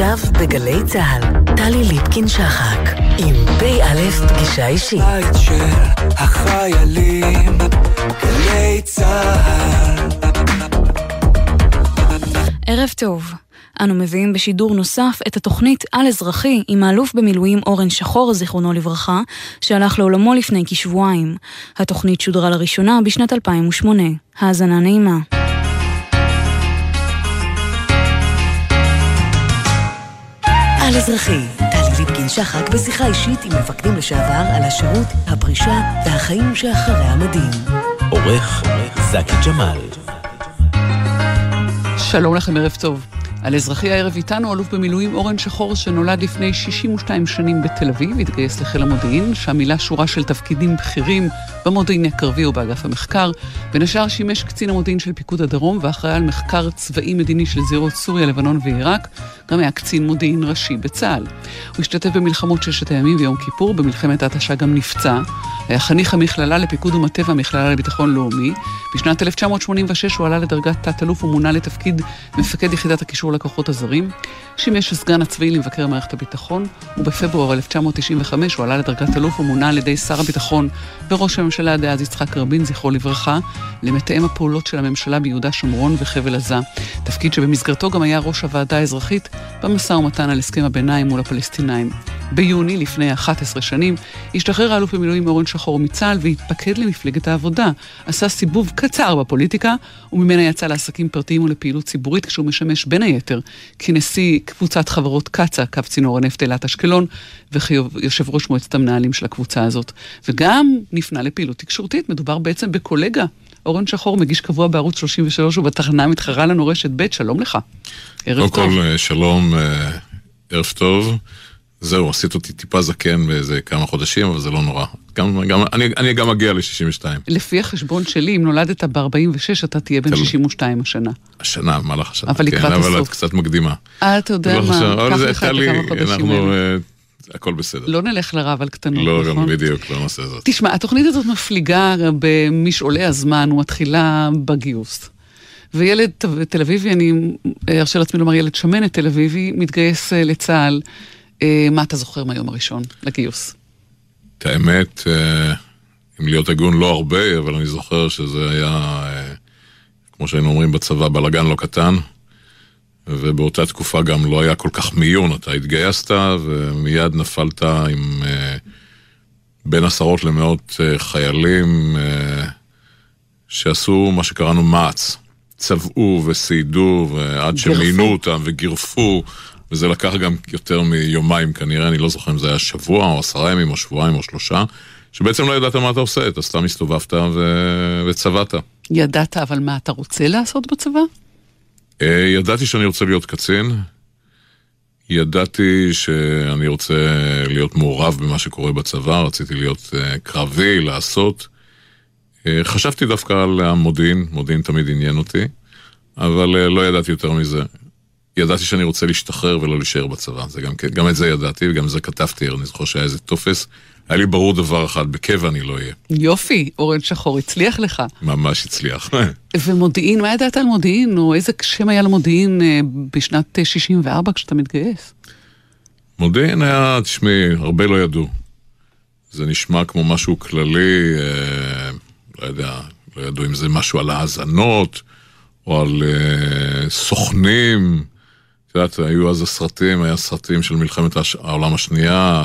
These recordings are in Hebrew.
עכשיו בגלי צה"ל, טלי ליפקין-שחק, עם פ"א פגישה אישית. בית של החיילים, גלי צה"ל. ערב טוב. אנו מביאים בשידור נוסף את התוכנית על אזרחי עם האלוף במילואים אורן שחור, זיכרונו לברכה, שהלך לעולמו לפני כשבועיים. התוכנית שודרה לראשונה בשנת 2008. האזנה נעימה. על אזרחי, טלי ליפקין-שחק בשיחה אישית עם מפקדים לשעבר על השירות, הפרישה והחיים שאחרי המדים. עורך זקי ג'מאל. שלום לכם, ערב טוב. על אזרחי הערב איתנו אלוף במילואים אורן שחור שנולד לפני 62 שנים בתל אביב, התגייס לחיל המודיעין, שם מילא שורה של תפקידים בכירים במודיעין הקרבי ובאגף המחקר. בין השאר שימש קצין המודיעין של פיקוד הדרום ואחראי על מחקר צבאי מדיני של זירות סוריה, לבנון ועיראק. גם היה קצין מודיעין ראשי בצה"ל. הוא השתתף במלחמות ששת הימים ויום כיפור, במלחמת ההתשה גם נפצע. היה חניך המכללה לפיקוד ומטה והמכללה לביטחון לאומי. בשנת 1986 הוא עלה לדרגת תת-אלוף ומונה לתפקיד מפקד יחידת הקישור לכוחות הזרים. שימש הסגן הצבאי למבקר מערכת הביטחון, ובפברואר 1995 הוא עלה לדרגת אלוף ומונה על ידי שר הביטחון וראש הממשלה דאז יצחק רבין, זכרו לברכה, למתאם הפעולות של הממשלה ביהודה שומרון וחבל עזה. תפקיד שבמסגרתו גם היה ראש הוועדה האזרחית במשא ומתן על הסכם הביניים מול הפלסטינאים. ביוני, לפני 11 שנים, השתחרר האלוף במילואים אורן שחור מצה"ל והתפקד למפלגת העבודה. עשה סיבוב קצר בפוליטיקה, וממנה יצא לעסקים פרטיים ולפעילות ציבורית, כשהוא משמש בין היתר כנשיא קבוצת חברות קצ"א, קו צינור הנפט אילת אשקלון, וכיושב ראש מועצת המנהלים של הקבוצה הזאת. וגם נפנה לפעילות תקשורתית, מדובר בעצם בקולגה. אורן שחור מגיש קבוע בערוץ 33 ובתחנה מתחרה לנו רשת ב', שלום לך. ערב טוב. קודם כל, שלום, ערב טוב. זהו, עשית אותי טיפה זקן באיזה כמה חודשים, אבל זה לא נורא. גם, גם, אני, אני גם אגיע ל-62. לפי החשבון שלי, אם נולדת ב-46, אתה תהיה בן 62 השנה. השנה, במהלך השנה. אבל לקראת כן, הסוף. אבל את קצת מקדימה. אה, אתה יודע מה, קח לך את כמה חודשים. אנחנו, uh, הכל בסדר. לא נלך לרב על קטנות, לא, נכון? גם בדיוק, לא נעשה זאת. תשמע, התוכנית הזאת מפליגה במשעולי הזמן, ומתחילה בגיוס. וילד תל אביבי, אני ארשה לעצמי לומר ילד שמנת תל אביבי, מתגייס לצה"ל. מה אתה זוכר מהיום הראשון לגיוס? את האמת, אם להיות הגון לא הרבה, אבל אני זוכר שזה היה, כמו שהיינו אומרים בצבא, בלאגן לא קטן, ובאותה תקופה גם לא היה כל כך מיון. אתה התגייסת ומיד נפלת עם בין עשרות למאות חיילים שעשו מה שקראנו מעץ. צבעו וסיידו, ועד שמינו אותם וגירפו. וזה לקח גם יותר מיומיים כנראה, אני לא זוכר אם זה היה שבוע או עשרה ימים או שבועיים או שלושה, שבעצם לא ידעת מה אתה עושה, אתה סתם הסתובבת ו... וצבעת. ידעת אבל מה אתה רוצה לעשות בצבא? ידעתי שאני רוצה להיות קצין, ידעתי שאני רוצה להיות מעורב במה שקורה בצבא, רציתי להיות קרבי, לעשות. חשבתי דווקא על המודיעין, מודיעין תמיד עניין אותי, אבל לא ידעתי יותר מזה. ידעתי שאני רוצה להשתחרר ולא להישאר בצבא, זה גם, גם את זה ידעתי וגם את זה כתבתי, אני זוכר שהיה איזה טופס. היה לי ברור דבר אחד, בקבע אני לא אהיה. יופי, אורן שחור, הצליח לך. ממש הצליח. ומודיעין, מה ידעת על מודיעין, או איזה שם היה למודיעין בשנת 64 כשאתה מתגייס? מודיעין היה, תשמעי, הרבה לא ידעו. זה נשמע כמו משהו כללי, אה, לא יודע, לא ידעו אם זה משהו על האזנות, או על אה, סוכנים. את יודעת, היו אז הסרטים, היה סרטים של מלחמת העולם השנייה,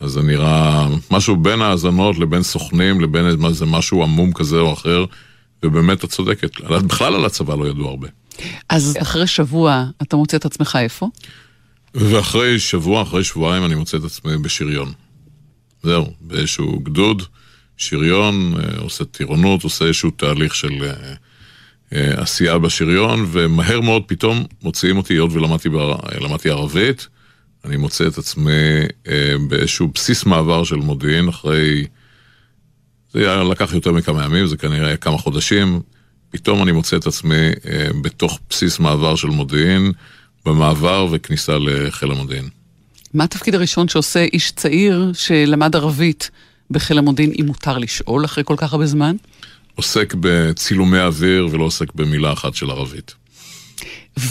אז זה נראה משהו בין האזנות לבין סוכנים, לבין איזה משהו עמום כזה או אחר, ובאמת את צודקת, בכלל על הצבא לא ידעו הרבה. אז אחרי שבוע אתה מוצא את עצמך איפה? ואחרי שבוע, אחרי שבועיים אני מוצא את עצמי בשריון. זהו, באיזשהו גדוד, שריון, עושה טירונות, עושה איזשהו תהליך של... עשייה בשריון, ומהר מאוד פתאום מוציאים אותי, היות ולמדתי ערבית, אני מוצא את עצמי באיזשהו בסיס מעבר של מודיעין, אחרי... זה לקח יותר מכמה ימים, זה כנראה כמה חודשים, פתאום אני מוצא את עצמי בתוך בסיס מעבר של מודיעין, במעבר וכניסה לחיל המודיעין. מה התפקיד הראשון שעושה איש צעיר שלמד ערבית בחיל המודיעין, אם מותר לשאול, אחרי כל כך הרבה זמן? עוסק בצילומי אוויר ולא עוסק במילה אחת של ערבית.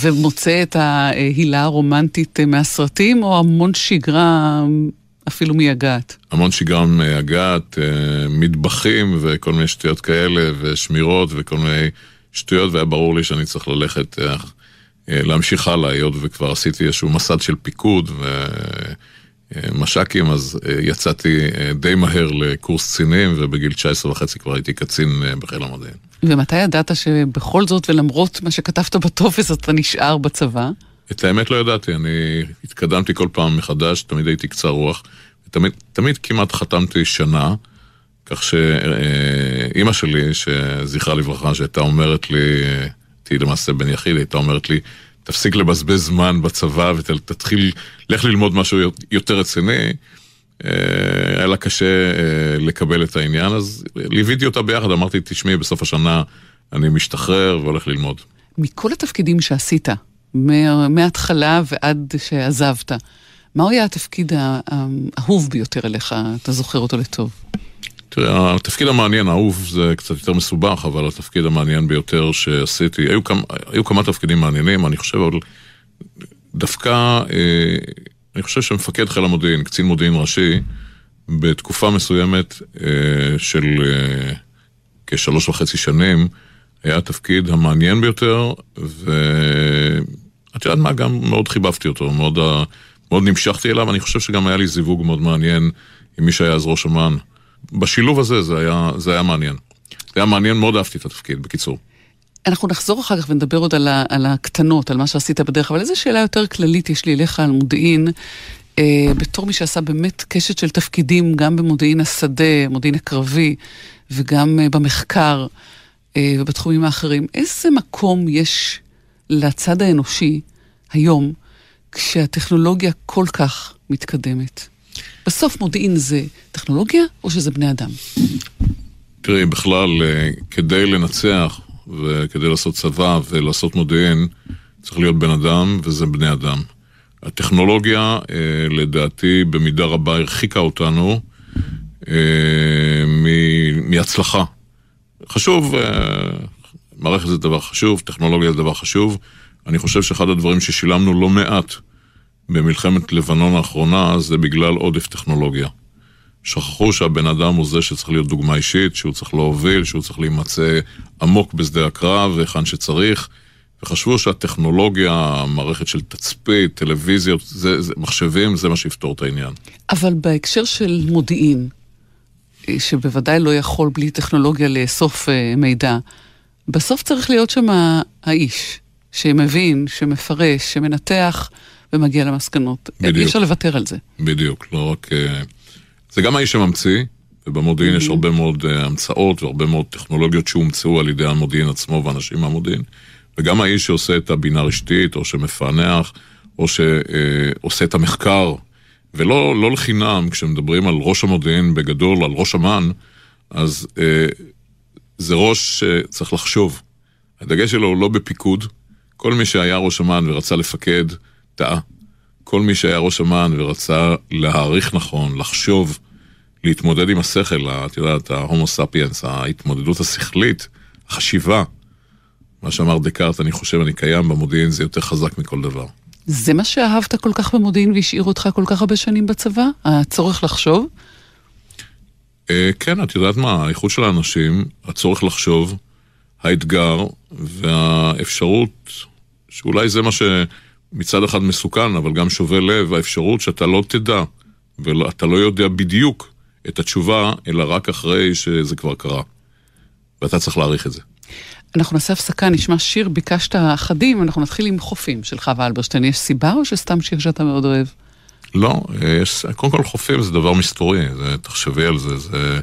ומוצא את ההילה הרומנטית מהסרטים, או המון שגרה אפילו מייגעת? המון שגרה מייגעת, אה, מטבחים וכל מיני שטויות כאלה, ושמירות וכל מיני שטויות, והיה ברור לי שאני צריך ללכת, אה, אה, להמשיך הלאה, היות וכבר עשיתי איזשהו מסד של פיקוד ומש"קים, אז יצאתי די מהר לקורס קצינים, ובגיל 19 וחצי כבר הייתי קצין בחיל המודיעין. ומתי ידעת שבכל זאת, ולמרות מה שכתבת בטופס, אתה נשאר בצבא? את האמת לא ידעתי, אני התקדמתי כל פעם מחדש, תמיד הייתי קצר רוח. תמיד, תמיד כמעט חתמתי שנה, כך שאימא שלי, שזכרה לברכה, שהייתה אומרת לי, הייתי למעשה בן יחיד, הייתה אומרת לי, תפסיק לבזבז זמן בצבא ותתחיל, לך ללמוד משהו יותר רציני. אה, היה לה קשה אה, לקבל את העניין, אז ליוויתי אותה ביחד, אמרתי, תשמעי, בסוף השנה אני משתחרר והולך ללמוד. מכל התפקידים שעשית, מההתחלה ועד שעזבת, מהו היה התפקיד האהוב ביותר אליך, אתה זוכר אותו לטוב? תראה, התפקיד המעניין, האהוב, זה קצת יותר מסובך, אבל התפקיד המעניין ביותר שעשיתי, היו כמה, היו כמה תפקידים מעניינים, אני חושב, אבל דווקא, אה, אני חושב שמפקד חיל המודיעין, קצין מודיעין ראשי, בתקופה מסוימת אה, של אה, כשלוש וחצי שנים, היה התפקיד המעניין ביותר, ואת יודעת מה, גם מאוד חיבבתי אותו, מאוד, מאוד נמשכתי אליו, אני חושב שגם היה לי זיווג מאוד מעניין עם מי שהיה אז ראש אמ"ן. בשילוב הזה זה היה, זה היה מעניין. זה היה מעניין, מאוד אהבתי את התפקיד, בקיצור. אנחנו נחזור אחר כך ונדבר עוד על, ה, על הקטנות, על מה שעשית בדרך, אבל איזו שאלה יותר כללית יש לי אליך על מודיעין, אה, בתור מי שעשה באמת קשת של תפקידים, גם במודיעין השדה, מודיעין הקרבי, וגם אה, במחקר אה, ובתחומים האחרים. איזה מקום יש לצד האנושי היום, כשהטכנולוגיה כל כך מתקדמת? בסוף מודיעין זה טכנולוגיה או שזה בני אדם? תראי, בכלל, אה, כדי לנצח וכדי לעשות צבא ולעשות מודיעין, צריך להיות בן אדם וזה בני אדם. הטכנולוגיה, אה, לדעתי, במידה רבה הרחיקה אותנו אה, מהצלחה. חשוב, מערכת זה דבר חשוב, טכנולוגיה זה דבר חשוב. אני חושב שאחד הדברים ששילמנו לא מעט במלחמת לבנון האחרונה זה בגלל עודף טכנולוגיה. שכחו שהבן אדם הוא זה שצריך להיות דוגמה אישית, שהוא צריך להוביל, שהוא צריך להימצא עמוק בשדה הקרב והיכן שצריך, וחשבו שהטכנולוגיה, המערכת של תצפית, טלוויזיות, זה, זה, מחשבים, זה מה שיפתור את העניין. אבל בהקשר של מודיעין, שבוודאי לא יכול בלי טכנולוגיה לאסוף אה, מידע, בסוף צריך להיות שם האיש שמבין, שמפרש, שמנתח. ומגיע למסקנות. בדיוק. אי אפשר לוותר על זה. בדיוק, לא רק... אה, זה גם האיש שממציא, ובמודיעין mm-hmm. יש הרבה מאוד uh, המצאות והרבה מאוד טכנולוגיות שהומצאו על ידי המודיעין עצמו ואנשים מהמודיעין, וגם האיש שעושה את הבינה רשתית, או שמפענח, או שעושה uh, את המחקר, ולא לא לחינם, כשמדברים על ראש המודיעין בגדול, על ראש אמ"ן, אז uh, זה ראש שצריך לחשוב. הדגש שלו הוא לא בפיקוד. כל מי שהיה ראש אמ"ן ורצה לפקד, טעה. כל מי שהיה ראש אמ"ן ורצה להעריך נכון, לחשוב, להתמודד עם השכל, את יודעת, ההומו ספיאנס, ההתמודדות השכלית, החשיבה. מה שאמר דקארט, אני חושב, אני קיים במודיעין, זה יותר חזק מכל דבר. זה מה שאהבת כל כך במודיעין והשאיר אותך כל כך הרבה שנים בצבא? הצורך לחשוב? אה, כן, את יודעת מה, האיכות של האנשים, הצורך לחשוב, האתגר והאפשרות, שאולי זה מה ש... מצד אחד מסוכן, אבל גם שובה לב, האפשרות שאתה לא תדע, ואתה לא יודע בדיוק את התשובה, אלא רק אחרי שזה כבר קרה. ואתה צריך להעריך את זה. אנחנו נעשה הפסקה, נשמע שיר, ביקשת אחדים, אנחנו נתחיל עם חופים של חווה אלברשטיין. יש סיבה או שסתם שיר שאתה מאוד אוהב? לא, יש, קודם כל חופים זה דבר מסתורי, זה, תחשבי על זה, זה,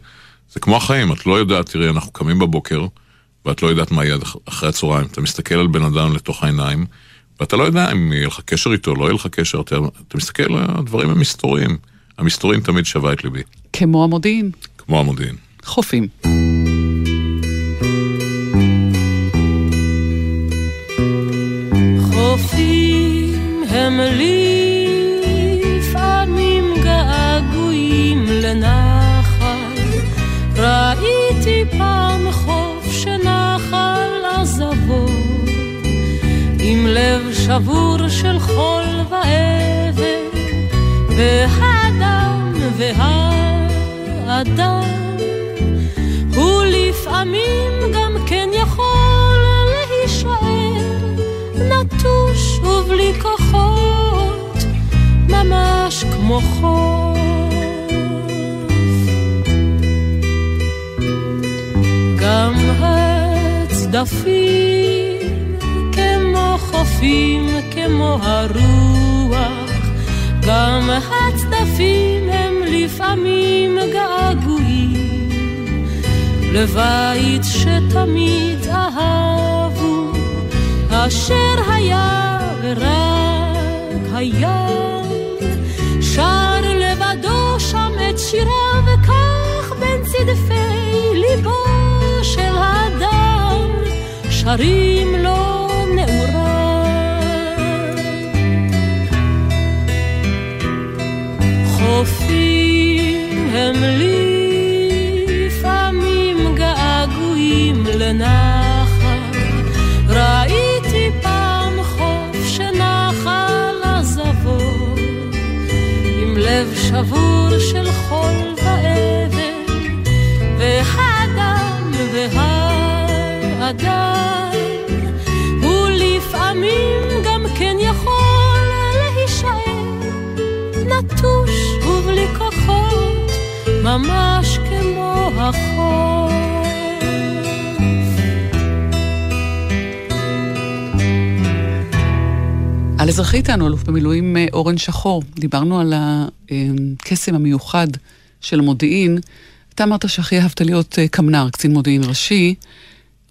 זה כמו החיים, את לא יודעת, תראי, אנחנו קמים בבוקר, ואת לא יודעת מה יהיה אחרי הצהריים. אתה מסתכל על בן אדם לתוך העיניים, ואתה לא יודע אם יהיה לך קשר איתו, לא יהיה לך קשר, אתה, אתה מסתכל על הדברים המסתוריים. המסתוריים תמיד שווה את ליבי. כמו המודיעין. כמו המודיעין. חופים. חופים הם לי שבור של חול ואבן, והאדם והאדם, הוא לפעמים גם כן יכול להישאר נטוש ובלי כוחות, ממש כמו חול. גם הצדפים כמו חופים, כמו הרוח, גם הצדפים הם לפעמים געגועים. לבית שתמיד אהבו, אשר היה ורק הים, שר לבדו שם את שיריו וכך בין צדפי ליבו של האדם. שרים לו הם לפעמים געגועים לנחל, ראיתי פעם חוף שנחה לעזבו, עם לב שבור של חול ואבן, והאדם והאדם, הוא ממש כמו החוף. על אזרחי איתנו, אלוף במילואים אה, אורן שחור. דיברנו על הקסם המיוחד של המודיעין. אתה אמרת שהכי אהבת להיות אה, קמנר, קצין מודיעין ראשי,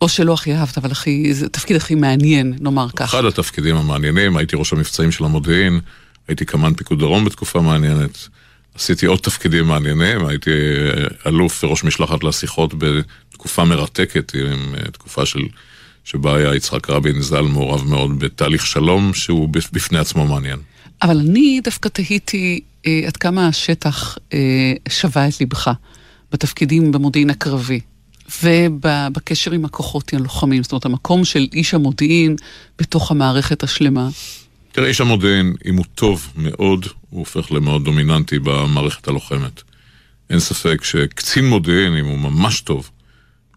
או שלא הכי אהבת, אבל הכי, זה התפקיד הכי מעניין, נאמר כך. אחד התפקידים המעניינים, הייתי ראש המבצעים של המודיעין, הייתי קמ"ן פיקוד דרום בתקופה מעניינת. עשיתי עוד תפקידים מעניינים, הייתי אה, אלוף וראש משלחת לשיחות בתקופה מרתקת, עם אה, תקופה של, שבה היה יצחק רבין ז"ל מעורב מאוד בתהליך שלום, שהוא בפני עצמו מעניין. אבל אני דווקא תהיתי אה, עד כמה השטח אה, שווה את ליבך בתפקידים במודיעין הקרבי. ובקשר עם הכוחות הלוחמים, זאת אומרת, המקום של איש המודיעין בתוך המערכת השלמה. תראה, איש המודיעין, אם הוא טוב מאוד, הוא הופך למאוד דומיננטי במערכת הלוחמת. אין ספק שקצין מודיעין, אם הוא ממש טוב,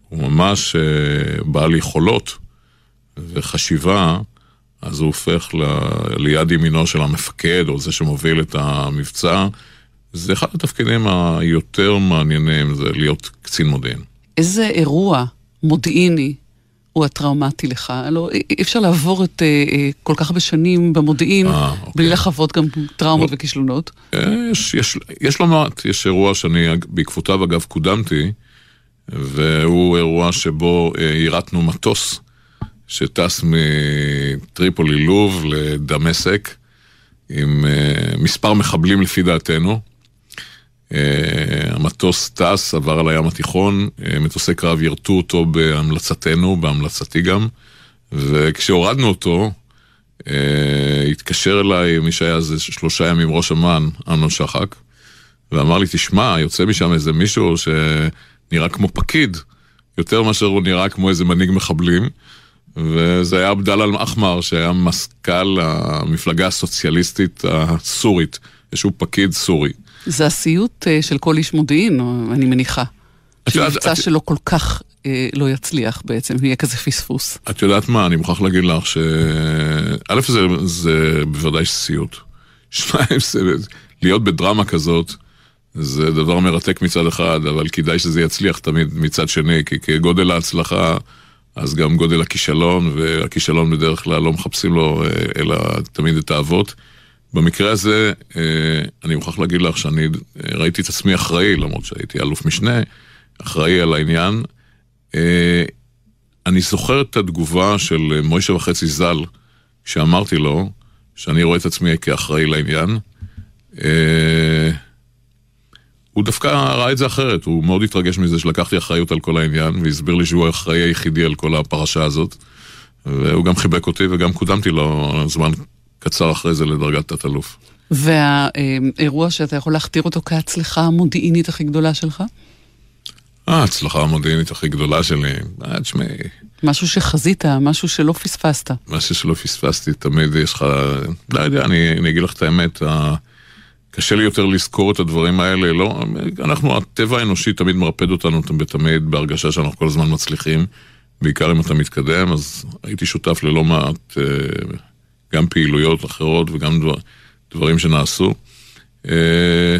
הוא ממש אה, בעל יכולות וחשיבה, אז הוא הופך ל, ליד ימינו של המפקד, או זה שמוביל את המבצע. זה אחד התפקידים היותר מעניינים, זה להיות קצין מודיעין. איזה אירוע מודיעיני הוא הטראומטי לך? לא, אי אפשר לעבור את אה, אה, כל כך הרבה שנים במודיעין אה, אוקיי. בלי לחוות גם טראומות לא. וכישלונות. אה, יש, יש, יש לא מעט, יש אירוע שאני בעקבותיו אגב קודמתי, והוא אירוע שבו אה, יירטנו מטוס שטס מטריפולי לוב לדמשק עם אה, מספר מחבלים לפי דעתנו. אה, המטוס טס, עבר על הים התיכון, אה, מטוסי קרב ירטו אותו בהמלצתנו, בהמלצתי גם, וכשהורדנו אותו, אה, התקשר אליי מי שהיה אז שלושה ימים ראש אמ"ן, אמנון שחק, ואמר לי, תשמע, יוצא משם איזה מישהו שנראה כמו פקיד, יותר מאשר הוא נראה כמו איזה מנהיג מחבלים, וזה היה עבדאללה אל-אחמר, שהיה מזכ"ל המפלגה הסוציאליסטית הסורית, איזשהו פקיד סורי. זה הסיוט אה, של כל איש מודיעין, אני מניחה. שמבצע את- שלו כל כך אה, לא יצליח בעצם, יהיה כזה פספוס. את יודעת מה, אני מוכרח להגיד לך ש... א', זה, זה בוודאי סיוט. שניים, זה... להיות בדרמה כזאת, זה דבר מרתק מצד אחד, אבל כדאי שזה יצליח תמיד מצד שני, כי כגודל ההצלחה, אז גם גודל הכישלון, והכישלון בדרך כלל לא מחפשים לו אה, אלא תמיד את האבות. במקרה הזה, אה, אני מוכרח להגיד לך שאני אה, ראיתי את עצמי אחראי, למרות שהייתי אלוף משנה, אחראי על העניין. אה, אני זוכר את התגובה של מוישה וחצי ז"ל, כשאמרתי לו שאני רואה את עצמי כאחראי לעניין. הוא דווקא ראה את זה אחרת, הוא מאוד התרגש מזה שלקחתי אחריות על כל העניין, והסביר לי שהוא האחראי היחידי על כל הפרשה הזאת. והוא גם חיבק אותי וגם קודמתי לו זמן קצר אחרי זה לדרגת תת-אלוף. והאירוע שאתה יכול להכתיר אותו כהצלחה המודיעינית הכי גדולה שלך? ההצלחה המודיעינית הכי גדולה שלי, אה, תשמעי, משהו שחזית, משהו שלא פספסת. משהו שלא פספסתי, תמיד יש לך, לא יודע, אני, אני אגיד לך את האמת, ה... קשה לי יותר לזכור את הדברים האלה, לא, אנחנו, הטבע האנושי תמיד מרפד אותנו תמיד בהרגשה שאנחנו כל הזמן מצליחים, בעיקר אם אתה מתקדם, אז הייתי שותף ללא מעט, אה, גם פעילויות אחרות וגם דבר, דברים שנעשו. אה,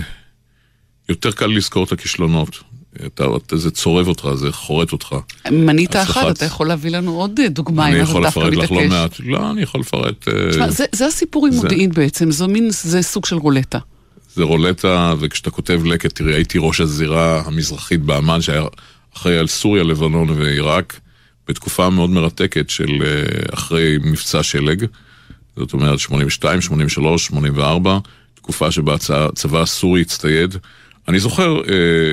יותר קל לזכור את הכישלונות. אתה, זה צורב אותך, זה חורט אותך. מנית אחת, אתה יכול להביא לנו עוד דוגמה, אם אתה דווקא מתעקש. אני יכול לפרט לך לא מעט. לא, אני יכול לפרט... תשמע, זה, זה הסיפור עם זה... מודיעין בעצם, זה מין, זה סוג של רולטה. זה רולטה, וכשאתה כותב לקט, תראי, הייתי ראש הזירה המזרחית באמ"ן, שהיה אחראי על סוריה, לבנון ועיראק, בתקופה מאוד מרתקת של אחרי מבצע שלג, זאת אומרת 82, 83, 84, תקופה שבה הצבא הסורי הצטייד. אני זוכר אה,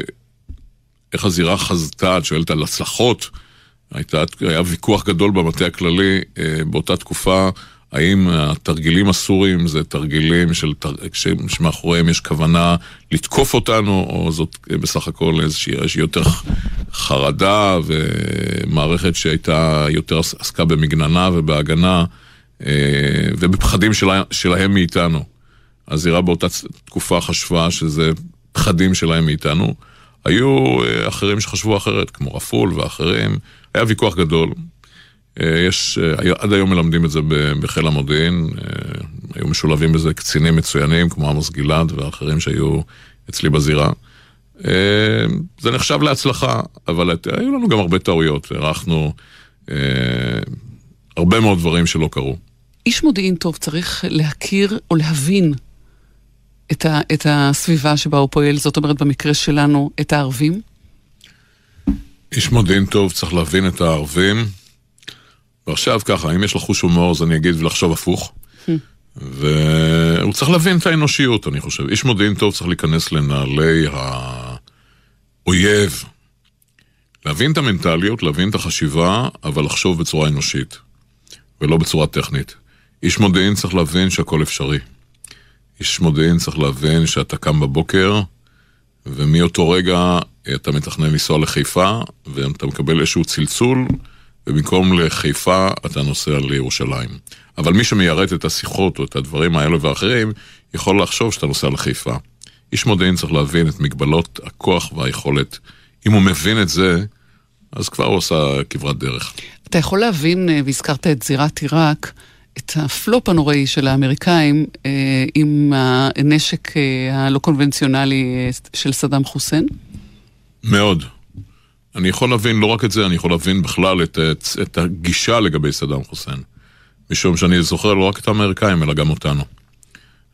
איך הזירה חזתה, את שואלת על הצלחות, הייתה, היה ויכוח גדול במטה הכללי אה, באותה תקופה, האם התרגילים הסוריים זה תרגילים של, שמאחוריהם יש כוונה לתקוף אותנו, או זאת בסך הכל איזושהי יותר חרדה ומערכת שהייתה יותר עסקה במגננה ובהגנה אה, ובפחדים שלה, שלהם מאיתנו. הזירה באותה תקופה חשבה שזה פחדים שלהם מאיתנו. היו אה, אחרים שחשבו אחרת, כמו רפול ואחרים. היה ויכוח גדול. אה, יש, אה, עד היום מלמדים את זה בחיל המודיעין, היו משולבים בזה קצינים מצוינים כמו עמוס גלעד ואחרים שהיו אצלי בזירה. זה נחשב להצלחה, אבל היו לנו גם הרבה טעויות, הערכנו הרבה מאוד דברים שלא קרו. איש מודיעין טוב צריך להכיר או להבין את, ה, את הסביבה שבה הוא פועל, זאת אומרת במקרה שלנו, את הערבים? איש מודיעין טוב צריך להבין את הערבים. ועכשיו ככה, אם יש לו חוש הומור אז אני אגיד ולחשוב הפוך. והוא צריך להבין את האנושיות, אני חושב. איש מודיעין טוב צריך להיכנס לנעלי האויב. להבין את המנטליות, להבין את החשיבה, אבל לחשוב בצורה אנושית, ולא בצורה טכנית. איש מודיעין צריך להבין שהכל אפשרי. איש מודיעין צריך להבין שאתה קם בבוקר, ומאותו רגע אתה מתכנן לנסוע לחיפה, ואתה מקבל איזשהו צלצול, ובמקום לחיפה אתה נוסע לירושלים. אבל מי שמיירט את השיחות או את הדברים האלה ואחרים, יכול לחשוב שאתה נוסע לחיפה. איש מודיעין צריך להבין את מגבלות הכוח והיכולת. אם הוא מבין את זה, אז כבר הוא עושה כברת דרך. אתה יכול להבין, אה, והזכרת את זירת עיראק, את הפלופ הנוראי של האמריקאים אה, עם הנשק אה, הלא קונבנציונלי אה, של סדאם חוסיין? מאוד. אני יכול להבין לא רק את זה, אני יכול להבין בכלל את, את, את הגישה לגבי סדאם חוסיין. משום שאני זוכר לא רק את האמריקאים, אלא גם אותנו.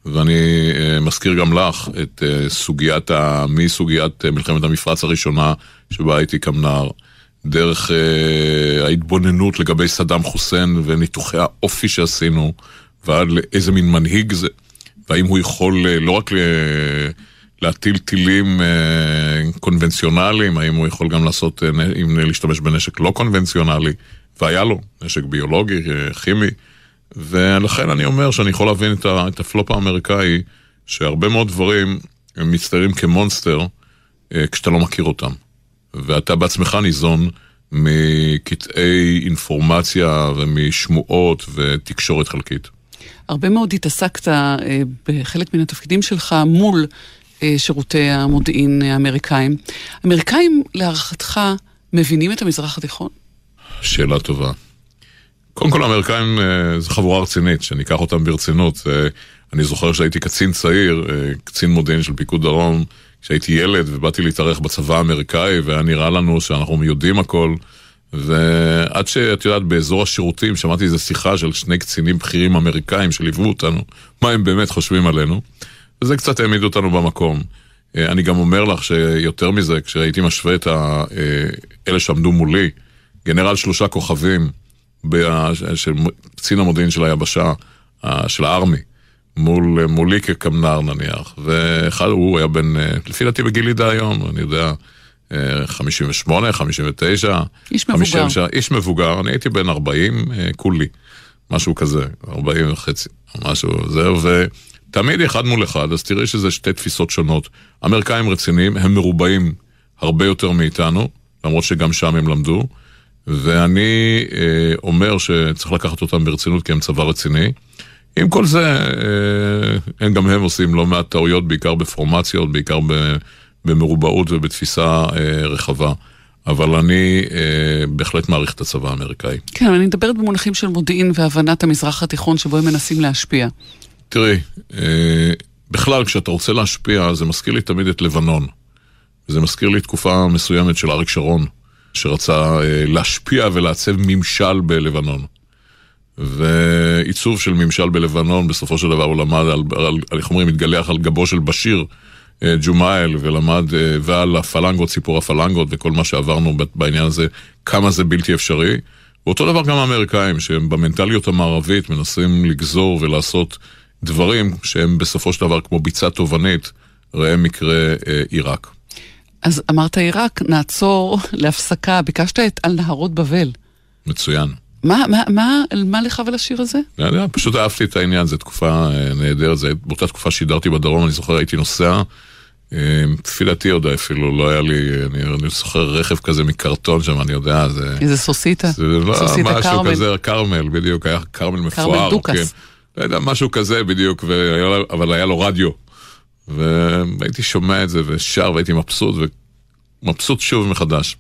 ואני uh, מזכיר גם לך את uh, סוגיית, מסוגיית uh, מלחמת המפרץ הראשונה, שבה הייתי כמנר, דרך אה, ההתבוננות לגבי סדאם חוסיין וניתוחי האופי שעשינו, ועד לאיזה מין מנהיג זה, והאם הוא יכול אה, לא רק ל... להטיל טילים אה, קונבנציונליים, האם הוא יכול גם לעשות, אה, אם להשתמש בנשק לא קונבנציונלי, והיה לו נשק ביולוגי, אה, כימי, ולכן אני אומר שאני יכול להבין את, ה, את הפלופ האמריקאי, שהרבה מאוד דברים הם מצטיירים כמונסטר אה, כשאתה לא מכיר אותם. ואתה בעצמך ניזון מקטעי אינפורמציה ומשמועות ותקשורת חלקית. הרבה מאוד התעסקת אה, בחלק מן התפקידים שלך מול אה, שירותי המודיעין האמריקאים. אמריקאים, להערכתך, מבינים את המזרח התיכון? שאלה טובה. קודם כל, האמריקאים אה, זו חבורה רצינית, שאני אקח אותם ברצינות. אני זוכר שהייתי קצין צעיר, קצין מודיעין של פיקוד דרום, כשהייתי ילד ובאתי להתארח בצבא האמריקאי והיה נראה לנו שאנחנו יודעים הכל. ועד שאת יודעת באזור השירותים שמעתי איזו שיחה של שני קצינים בכירים אמריקאים שליוו אותנו מה הם באמת חושבים עלינו. וזה קצת העמיד אותנו במקום. אה, אני גם אומר לך שיותר מזה כשהייתי משווה את אה, אלה שעמדו מולי גנרל שלושה כוכבים קצין המודיעין של היבשה של הארמי מול, מולי כקמנר נניח, ואחד הוא היה בן, אה, לפי דעתי בגילי דה היום, אני יודע, 58, 59. איש מבוגר. 57, איש מבוגר, אני הייתי בן 40, אה, כולי, משהו כזה, 40 וחצי, משהו, זהו, ותמיד אחד מול אחד, אז תראי שזה שתי תפיסות שונות. אמריקאים רציניים, הם מרובעים הרבה יותר מאיתנו, למרות שגם שם הם למדו, ואני אה, אומר שצריך לקחת אותם ברצינות כי הם צבא רציני. עם כל זה, אה, הם גם הם עושים לא מעט טעויות, בעיקר בפורמציות, בעיקר במרובעות ובתפיסה אה, רחבה. אבל אני אה, בהחלט מעריך את הצבא האמריקאי. כן, אני מדברת במונחים של מודיעין והבנת המזרח התיכון שבו הם מנסים להשפיע. תראי, אה, בכלל כשאתה רוצה להשפיע זה מזכיר לי תמיד את לבנון. זה מזכיר לי תקופה מסוימת של אריק שרון, שרצה אה, להשפיע ולעצב ממשל בלבנון. ועיצוב של ממשל בלבנון, בסופו של דבר הוא למד, על, על, איך אומרים, התגלח על גבו של בשיר אה, ג'ומאייל, ולמד, אה, ועל הפלנגות, סיפור הפלנגות וכל מה שעברנו בעניין הזה, כמה זה בלתי אפשרי. ואותו דבר גם האמריקאים, שהם במנטליות המערבית מנסים לגזור ולעשות דברים שהם בסופו של דבר כמו ביצה תובענית, ראה מקרה אה, עיראק. אז אמרת עיראק, נעצור להפסקה, ביקשת את על נהרות בבל. מצוין. מה, מה, מה, מה לך ולשיר הזה? אני יודע, פשוט אהבתי את העניין, זו תקופה אה, נהדרת, באותה תקופה שידרתי בדרום, אני זוכר, הייתי נוסע, אה, לפי דעתי עוד אפילו, לא היה לי, אני, אני זוכר רכב כזה מקרטון שם, אני יודע, זה... איזה סוסיתא? זה לא, סוסיתא משהו כרמל. כזה, כרמל, בדיוק, היה כרמל מפואר. כרמל דוכס. כן, לא יודע, משהו כזה בדיוק, והיה, אבל היה לו רדיו. והייתי שומע את זה ושר והייתי מבסוט, ומבסוט שוב מחדש.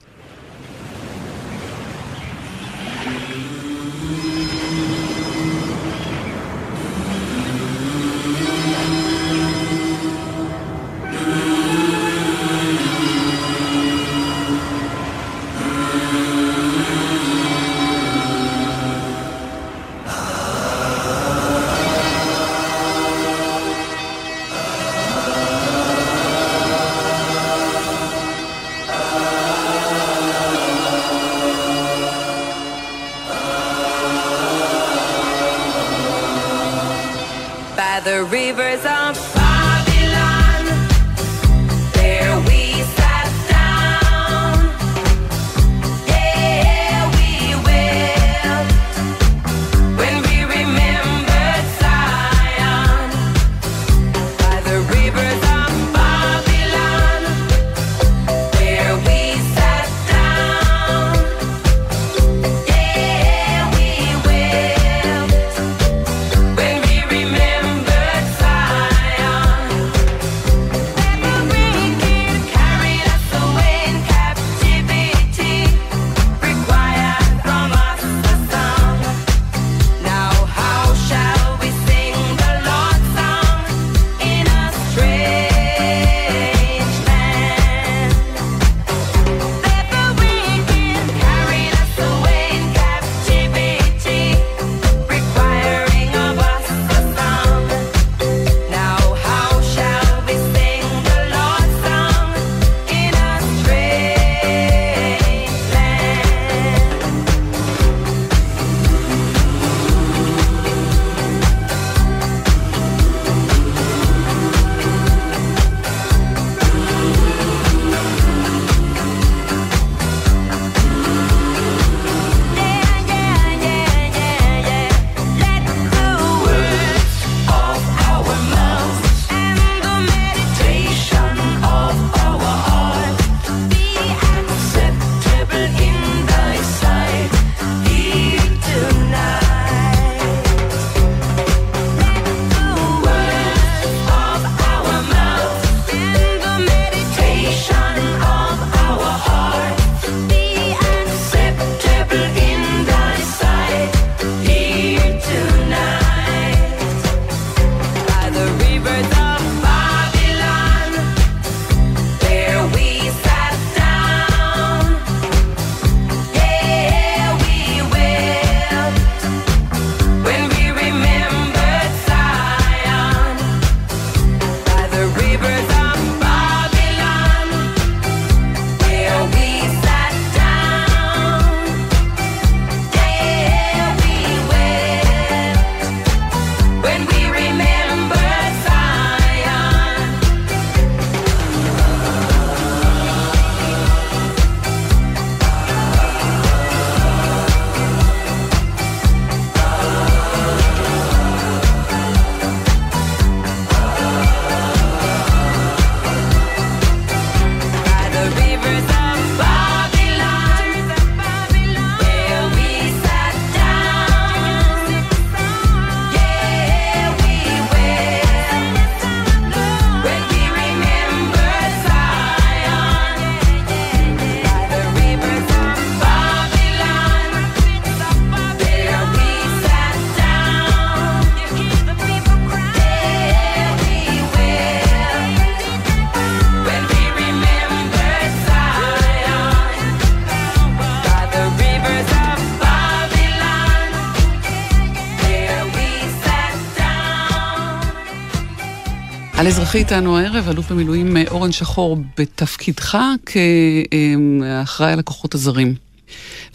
אזרחי איתנו הערב, אלוף במילואים אורן שחור, בתפקידך כאחראי על הכוחות הזרים.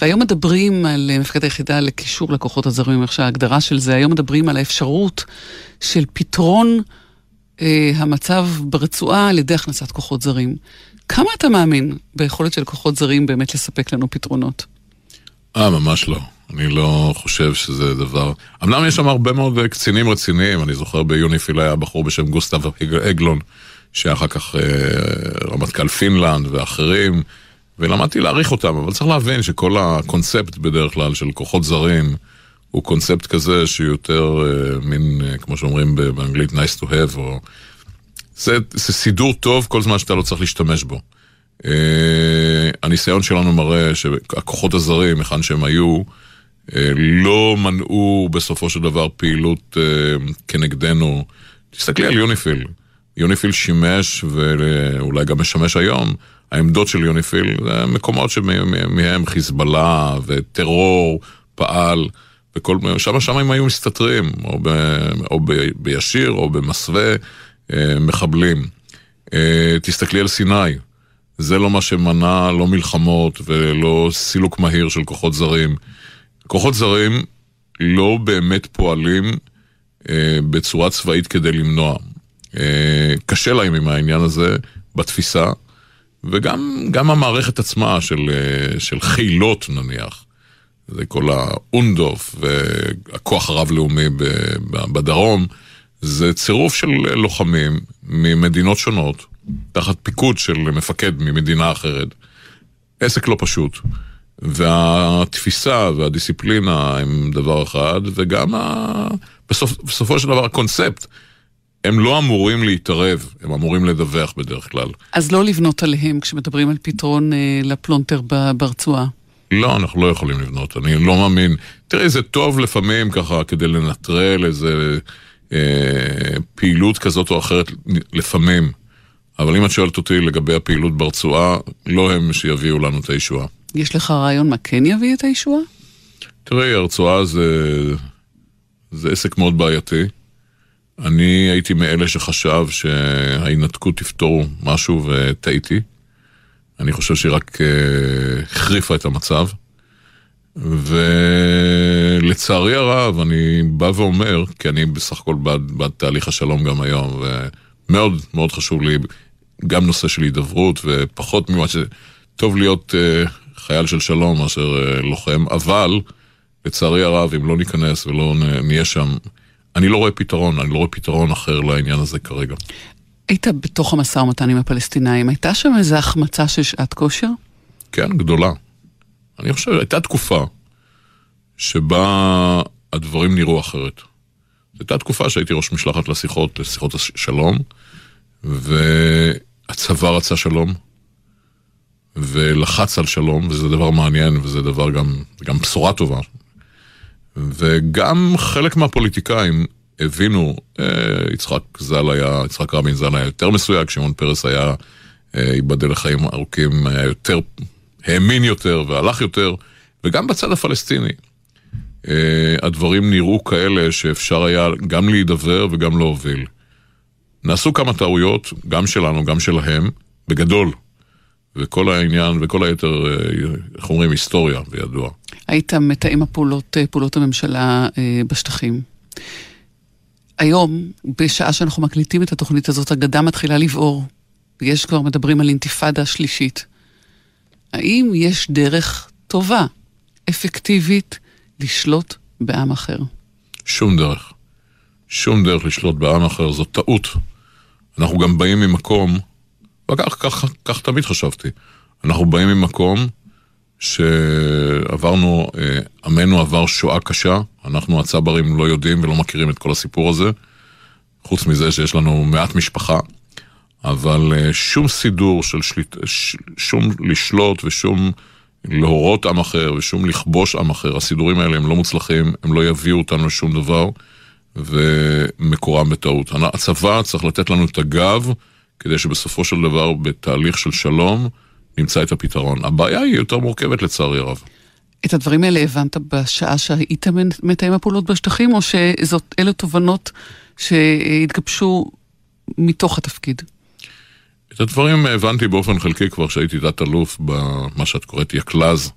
והיום מדברים על מפקד היחידה לקישור לכוחות הזרים, איך שההגדרה של זה, היום מדברים על האפשרות של פתרון אה, המצב ברצועה על ידי הכנסת כוחות זרים. כמה אתה מאמין ביכולת של כוחות זרים באמת לספק לנו פתרונות? אה, ממש לא. אני לא חושב שזה דבר... אמנם יש שם הרבה מאוד אה, קצינים רציניים, אני זוכר ביוניפיל היה בחור בשם גוסטב אגלון, שהיה אחר כך אה, רמטכ"ל פינלנד ואחרים, ולמדתי להעריך אותם, אבל צריך להבין שכל הקונספט בדרך כלל של כוחות זרים, הוא קונספט כזה שיותר אה, מין, אה, כמו שאומרים באנגלית, nice to have, או... זה, זה סידור טוב כל זמן שאתה לא צריך להשתמש בו. Uh, הניסיון שלנו מראה שהכוחות הזרים, היכן שהם היו, uh, לא מנעו בסופו של דבר פעילות uh, כנגדנו. תסתכלי על יוניפיל. יוניפיל שימש, ואולי גם משמש היום, העמדות של יוניפיל זה מקומות שמהם חיזבאללה וטרור פעל, וכל, שם, שם הם היו מסתתרים, או, ב, או ב, בישיר או במסווה אה, מחבלים. אה, תסתכלי על סיני, זה לא מה שמנע לא מלחמות ולא סילוק מהיר של כוחות זרים. כוחות זרים לא באמת פועלים אה, בצורה צבאית כדי למנוע. אה, קשה להם עם העניין הזה בתפיסה, וגם המערכת עצמה של, אה, של חילות נניח. זה כל האונדוף והכוח הרב-לאומי בדרום, זה צירוף של לוחמים ממדינות שונות, תחת פיקוד של מפקד ממדינה אחרת. עסק לא פשוט. והתפיסה והדיסציפלינה הם דבר אחד, וגם ה... בסופ... בסופו של דבר הקונספט. הם לא אמורים להתערב, הם אמורים לדווח בדרך כלל. אז לא לבנות עליהם כשמדברים על פתרון אה, לפלונטר ברצועה. לא, אנחנו לא יכולים לבנות, אני לא מאמין. תראי, זה טוב לפעמים ככה כדי לנטרל איזה אה, פעילות כזאת או אחרת, לפעמים. אבל אם את שואלת אותי לגבי הפעילות ברצועה, לא הם שיביאו לנו את הישועה. יש לך רעיון מה כן יביא את הישועה? תראי, הרצועה זה, זה עסק מאוד בעייתי. אני הייתי מאלה שחשב שההינתקות תפתור משהו וטעיתי. אני חושב שהיא רק uh, החריפה את המצב. ולצערי הרב, אני בא ואומר, כי אני בסך הכל בעד, בעד תהליך השלום גם היום, ומאוד מאוד חשוב לי גם נושא של הידברות, ופחות ממה שטוב להיות uh, חייל של שלום מאשר uh, לוחם, אבל לצערי הרב, אם לא ניכנס ולא נהיה שם, אני לא רואה פתרון, אני לא רואה פתרון אחר לעניין הזה כרגע. היית בתוך המשא ומתן עם הפלסטינאים, הייתה שם איזו החמצה של שעת כושר? כן, גדולה. אני חושב, הייתה תקופה שבה הדברים נראו אחרת. הייתה תקופה שהייתי ראש משלחת לשיחות, לשיחות השלום, והצבא רצה שלום, ולחץ על שלום, וזה דבר מעניין, וזה דבר גם, גם בשורה טובה. וגם חלק מהפוליטיקאים הבינו, אה, יצחק ז"ל היה, יצחק רבין ז"ל היה יותר מסויג, שמעון פרס היה, אה, ייבדל לחיים ארוכים, היה יותר, האמין יותר והלך יותר, וגם בצד הפלסטיני. אה, הדברים נראו כאלה שאפשר היה גם להידבר וגם להוביל. נעשו כמה טעויות, גם שלנו, גם שלהם, בגדול. וכל העניין וכל היתר, איך אומרים, היסטוריה וידוע. היית מתאם הפעולות, פעולות הממשלה בשטחים. היום, בשעה שאנחנו מקליטים את התוכנית הזאת, הגדה מתחילה לבעור. יש כבר מדברים על אינתיפאדה שלישית. האם יש דרך טובה, אפקטיבית, לשלוט בעם אחר? שום דרך. שום דרך לשלוט בעם אחר, זו טעות. אנחנו גם באים ממקום, וכך כך, כך תמיד חשבתי, אנחנו באים ממקום שעברנו, אה, עמנו עבר שואה קשה, אנחנו הצברים לא יודעים ולא מכירים את כל הסיפור הזה, חוץ מזה שיש לנו מעט משפחה, אבל אה, שום סידור של שליט, שום לשלוט ושום להורות עם אחר ושום לכבוש עם אחר, הסידורים האלה הם לא מוצלחים, הם לא יביאו אותנו לשום דבר, ומקורם בטעות. הצבא צריך לתת לנו את הגב, כדי שבסופו של דבר, בתהליך של שלום, נמצא את הפתרון. הבעיה היא יותר מורכבת לצערי הרב. את הדברים האלה הבנת בשעה שהיית מתאם הפעולות בשטחים, או שאלה תובנות שהתגבשו מתוך התפקיד? את הדברים הבנתי באופן חלקי כבר כשהייתי תת-אלוף במה שאת קוראת יקלז,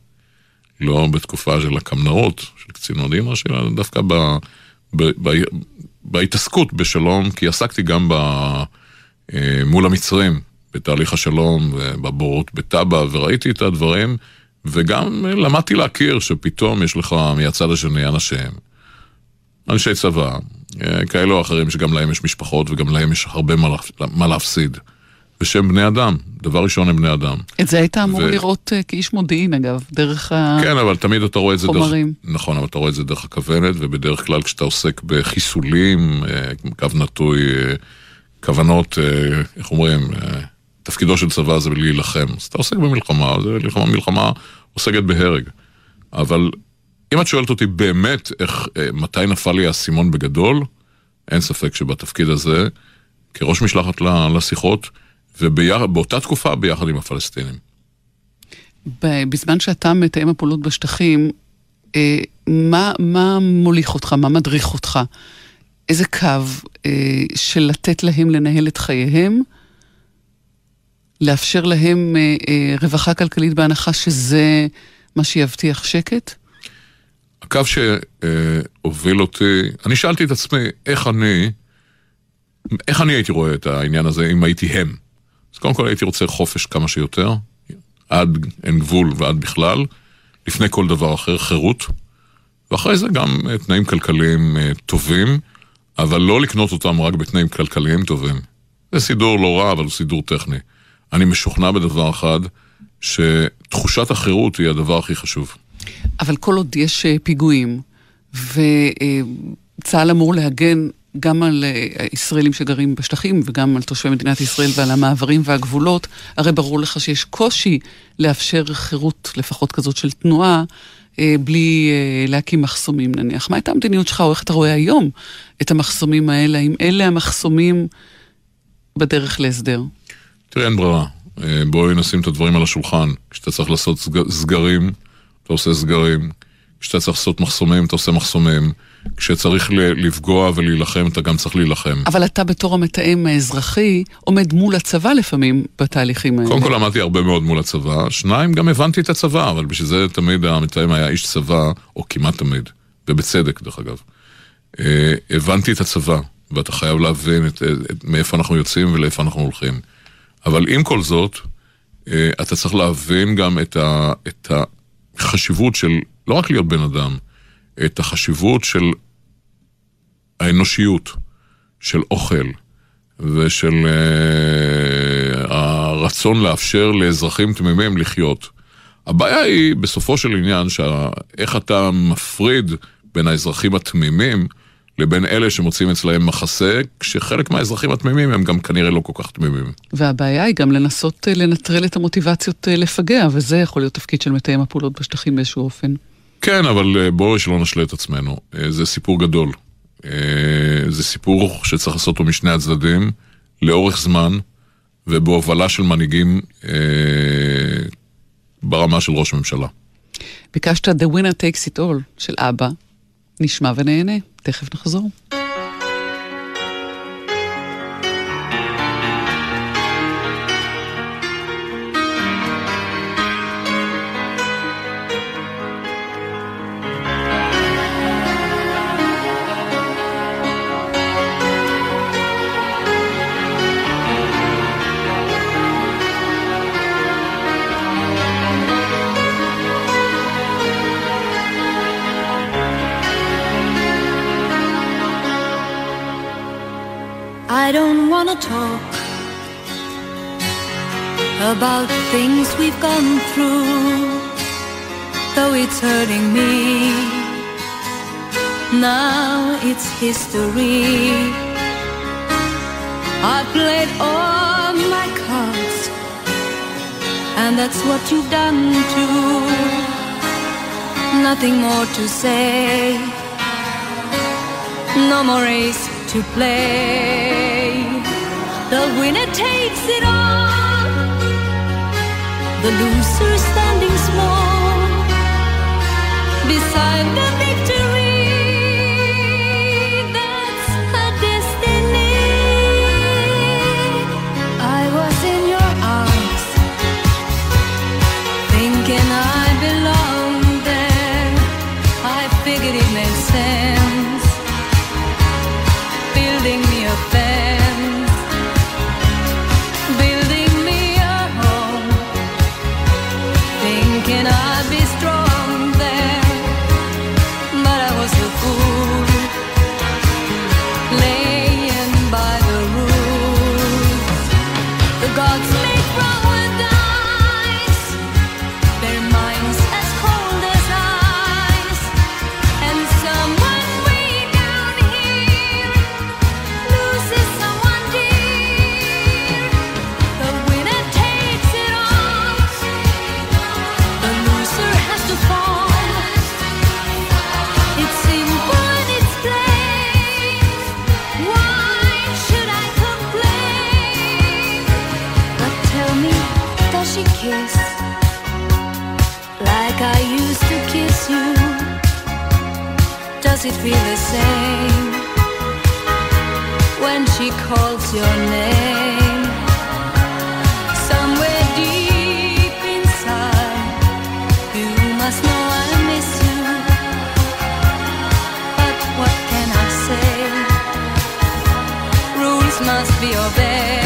לא בתקופה של הקמנרות, של קצין מודיעין ראשי, אלא דווקא ב, ב, ב, בהתעסקות בשלום, כי עסקתי גם ב, מול המצרים, בתהליך השלום, בבורות בטאבה, וראיתי את הדברים, וגם למדתי להכיר שפתאום יש לך מהצד השני אנשים, אנשי צבא, אה, כאלו או אחרים שגם להם יש משפחות וגם להם יש הרבה מה להפסיד. ושהם בני אדם, דבר ראשון הם בני אדם. את זה היית אמור ו... לראות uh, כאיש מודיעין אגב, דרך החומרים. כן, אבל תמיד אתה רואה את זה דרך... נכון, אבל אתה רואה את זה דרך הכוונת, ובדרך כלל כשאתה עוסק בחיסולים, קו נטוי, כוונות, uh, איך אומרים, uh, תפקידו של צבא זה להילחם. אז אתה עוסק במלחמה, זה מלחמה, מלחמה עוסקת בהרג. אבל אם את שואלת אותי באמת איך, uh, מתי נפל לי האסימון בגדול, אין ספק שבתפקיד הזה, כראש משלחת לשיחות, ובאותה תקופה ביחד עם הפלסטינים. בזמן שאתה מתאם הפעולות בשטחים, אה, מה, מה מוליך אותך, מה מדריך אותך? איזה קו אה, של לתת להם לנהל את חייהם, לאפשר להם אה, רווחה כלכלית בהנחה שזה מה שיבטיח שקט? הקו שהוביל אותי, אני שאלתי את עצמי, איך אני, איך אני הייתי רואה את העניין הזה אם הייתי הם? אז קודם כל הייתי רוצה חופש כמה שיותר, עד אין גבול ועד בכלל, לפני כל דבר אחר, חירות, ואחרי זה גם אה, תנאים כלכליים אה, טובים, אבל לא לקנות אותם רק בתנאים כלכליים טובים. זה סידור לא רע, אבל סידור טכני. אני משוכנע בדבר אחד, שתחושת החירות היא הדבר הכי חשוב. אבל כל עוד יש אה, פיגועים, וצה"ל אמור להגן גם על אה, ישראלים שגרים בשטחים וגם על תושבי מדינת ישראל ועל המעברים והגבולות, הרי ברור לך שיש קושי לאפשר חירות, לפחות כזאת של תנועה, בלי אה, להקים מחסומים נניח. מה הייתה המדיניות שלך, או איך אתה רואה היום את המחסומים האלה, האם אלה המחסומים בדרך להסדר? תראה, אין ברירה. בואי נשים את הדברים על השולחן. כשאתה צריך לעשות סגרים, אתה עושה סגרים. כשאתה צריך לעשות מחסומים, אתה עושה מחסומים. כשצריך לפגוע ולהילחם, אתה גם צריך להילחם. אבל אתה בתור המתאם האזרחי עומד מול הצבא לפעמים בתהליכים האלה. קודם כל עמדתי הרבה מאוד מול הצבא, שניים, גם הבנתי את הצבא, אבל בשביל זה תמיד המתאם היה איש צבא, או כמעט תמיד, ובצדק דרך אגב. אה, הבנתי את הצבא, ואתה חייב להבין את, את, את, מאיפה אנחנו יוצאים ולאיפה אנחנו הולכים. אבל עם כל זאת, אה, אתה צריך להבין גם את, ה, את החשיבות של לא רק להיות בן אדם, את החשיבות של האנושיות, של אוכל ושל uh, הרצון לאפשר לאזרחים תמימים לחיות. הבעיה היא בסופו של עניין, איך אתה מפריד בין האזרחים התמימים לבין אלה שמוצאים אצלהם מחסה, כשחלק מהאזרחים התמימים הם גם כנראה לא כל כך תמימים. והבעיה היא גם לנסות אה, לנטרל את המוטיבציות אה, לפגע, וזה יכול להיות תפקיד של מתאם הפעולות בשטחים באיזשהו אופן. כן, אבל אה, בואו שלא נשלה את עצמנו. אה, זה סיפור גדול. אה, זה סיפור שצריך לעשות אותו משני הצדדים, לאורך זמן, ובהובלה של מנהיגים ברמה של ראש ממשלה. ביקשת The Winner Takes It All של אבא. נשמע ונהנה. תכף נחזור. About things we've gone through, though it's hurting me. Now it's history. I played all my cards, and that's what you've done too. Nothing more to say, no more race to play. The winner takes it all. The loser standing small beside the victory. hacer.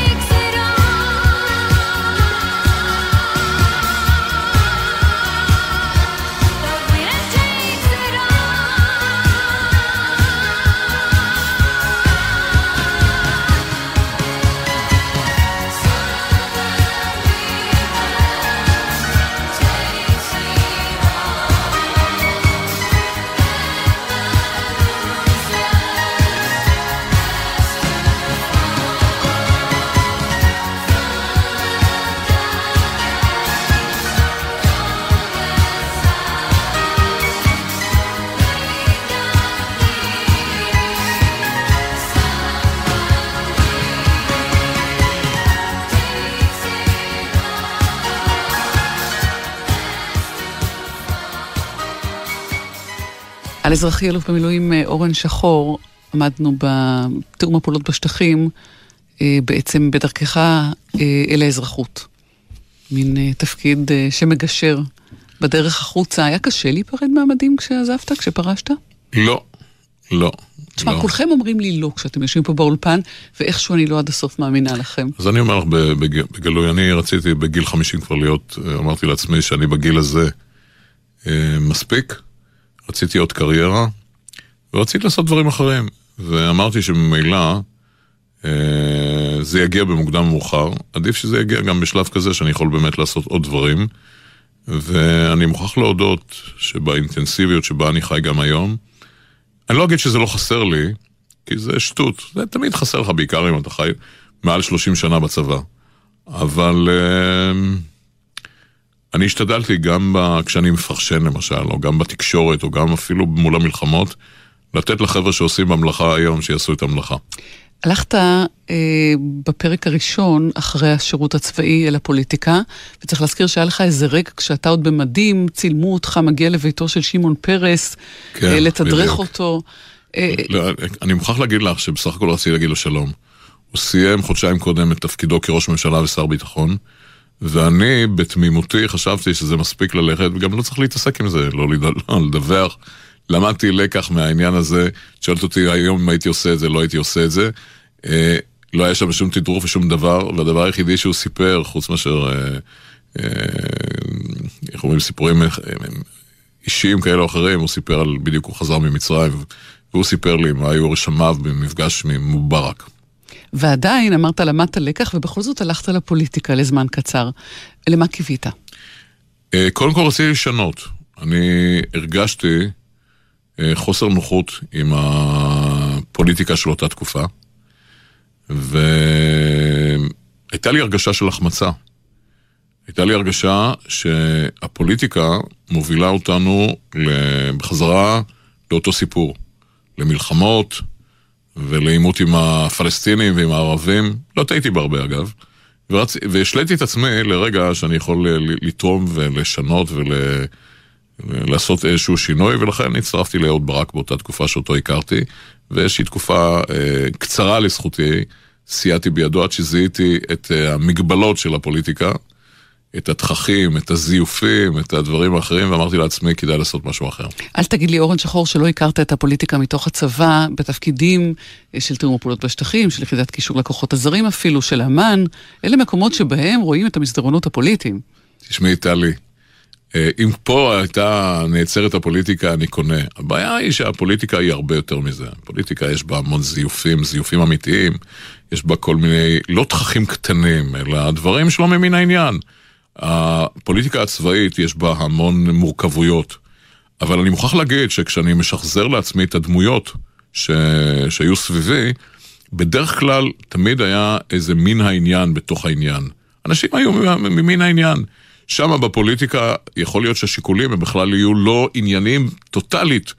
על אזרחי אלוף במילואים אה, אורן שחור, עמדנו בתיאום הפעולות בשטחים, אה, בעצם בדרכך אה, אל האזרחות. מין תפקיד שמגשר בדרך החוצה. היה קשה להיפרד מהמדים כשעזבת, כשפרשת? לא, לא. תשמע, לא. כולכם אומרים לי לא כשאתם יושבים פה באולפן, ואיכשהו אני לא עד הסוף מאמינה לכם. אז אני אומר לך בג- בג- בגלוי, אני רציתי בגיל 50 כבר להיות, אמרתי לעצמי שאני בגיל הזה אה, מספיק, רציתי עוד קריירה, ורציתי לעשות דברים אחרים. ואמרתי שממילא אה, זה יגיע במוקדם או מאוחר, עדיף שזה יגיע גם בשלב כזה שאני יכול באמת לעשות עוד דברים. ואני מוכרח להודות שבאינטנסיביות שבה אני חי גם היום, אני לא אגיד שזה לא חסר לי, כי זה שטות. זה תמיד חסר לך, בעיקר אם אתה חי מעל 30 שנה בצבא. אבל אה, אני השתדלתי גם ב, כשאני מפרשן למשל, או גם בתקשורת, או גם אפילו מול המלחמות, לתת לחבר'ה שעושים במלאכה היום, שיעשו את המלאכה. הלכת אה, בפרק הראשון, אחרי השירות הצבאי, אל הפוליטיקה, וצריך להזכיר שהיה לך איזה רגע כשאתה עוד במדים, צילמו אותך מגיע לביתו של שמעון פרס, כן, אה, לתדרך בדיוק. אותו. אה, לא, אני מוכרח להגיד לך שבסך הכל רציתי להגיד לו שלום. הוא סיים חודשיים קודם את תפקידו כראש ממשלה ושר ביטחון, ואני בתמימותי חשבתי שזה מספיק ללכת, וגם לא צריך להתעסק עם זה, לא לא לדווח. למדתי לקח מהעניין הזה, שואלת אותי היום אם הייתי עושה את זה, לא הייתי עושה את זה. אה, לא היה שם שום תדרוך ושום דבר, והדבר היחידי שהוא סיפר, חוץ מאשר, אה, אה, איך אומרים, סיפורים אה, אישיים כאלה או אחרים, הוא סיפר על, בדיוק הוא חזר ממצרים, והוא סיפר לי מה היו רשמיו במפגש ממובארק. ועדיין אמרת למדת לקח, ובכל זאת הלכת לפוליטיקה לזמן קצר. למה קיווית? אה, קודם כל רציתי לשנות. אני הרגשתי אה, חוסר נוחות עם הפוליטיקה של אותה תקופה, והייתה לי הרגשה של החמצה. הייתה לי הרגשה שהפוליטיקה מובילה אותנו בחזרה לאותו סיפור, למלחמות ולעימות עם הפלסטינים ועם הערבים. לא טעיתי בהרבה אגב. ורצ... והשליתי את עצמי לרגע שאני יכול לתרום ולשנות ול... לעשות איזשהו שינוי, ולכן הצטרפתי לאהוד ברק באותה תקופה שאותו הכרתי, ואיזושהי תקופה אה, קצרה לזכותי, סייעתי בידו עד שזיהיתי את אה, המגבלות של הפוליטיקה, את התככים, את הזיופים, את הדברים האחרים, ואמרתי לעצמי, כדאי לעשות משהו אחר. אל תגיד לי, אורן שחור, שלא הכרת את הפוליטיקה מתוך הצבא, בתפקידים אה, של תיאום הפעולות בשטחים, של יחידת קישור לכוחות הזרים אפילו, של אמ"ן, אלה מקומות שבהם רואים את המסדרונות הפוליטיים. תשמעי, טלי, אה, אם פה הייתה נעצרת הפוליטיקה, אני קונה. הבעיה היא שהפוליטיקה היא הרבה יותר מזה. פוליטיקה יש בה המון זיופים, זיופים אמיתיים. יש בה כל מיני, לא תככים קטנים, אלא דברים שלא ממין העניין. הפוליטיקה הצבאית יש בה המון מורכבויות. אבל אני מוכרח להגיד שכשאני משחזר לעצמי את הדמויות ש... שהיו סביבי, בדרך כלל תמיד היה איזה מין העניין בתוך העניין. אנשים היו ממין העניין. שם בפוליטיקה יכול להיות שהשיקולים הם בכלל יהיו לא ענייניים טוטאלית,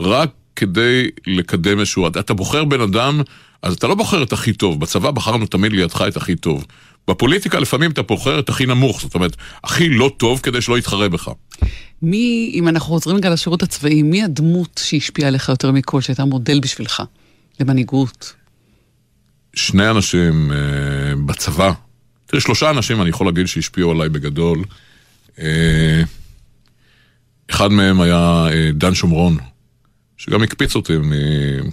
רק כדי לקדם איזשהו... אתה בוחר בן אדם, אז אתה לא בוחר את הכי טוב. בצבא בחרנו תמיד לידך את הכי טוב. בפוליטיקה לפעמים אתה בוחר את הכי נמוך, זאת אומרת, הכי לא טוב כדי שלא יתחרה בך. מי, אם אנחנו חוזרים רגע לשירות הצבאי, מי הדמות שהשפיעה עליך יותר מכל, שהייתה מודל בשבילך למנהיגות? שני אנשים אה, בצבא, תראה, שלושה אנשים אני יכול להגיד שהשפיעו עליי בגדול. אה, אחד מהם היה אה, דן שומרון, שגם הקפיץ אותי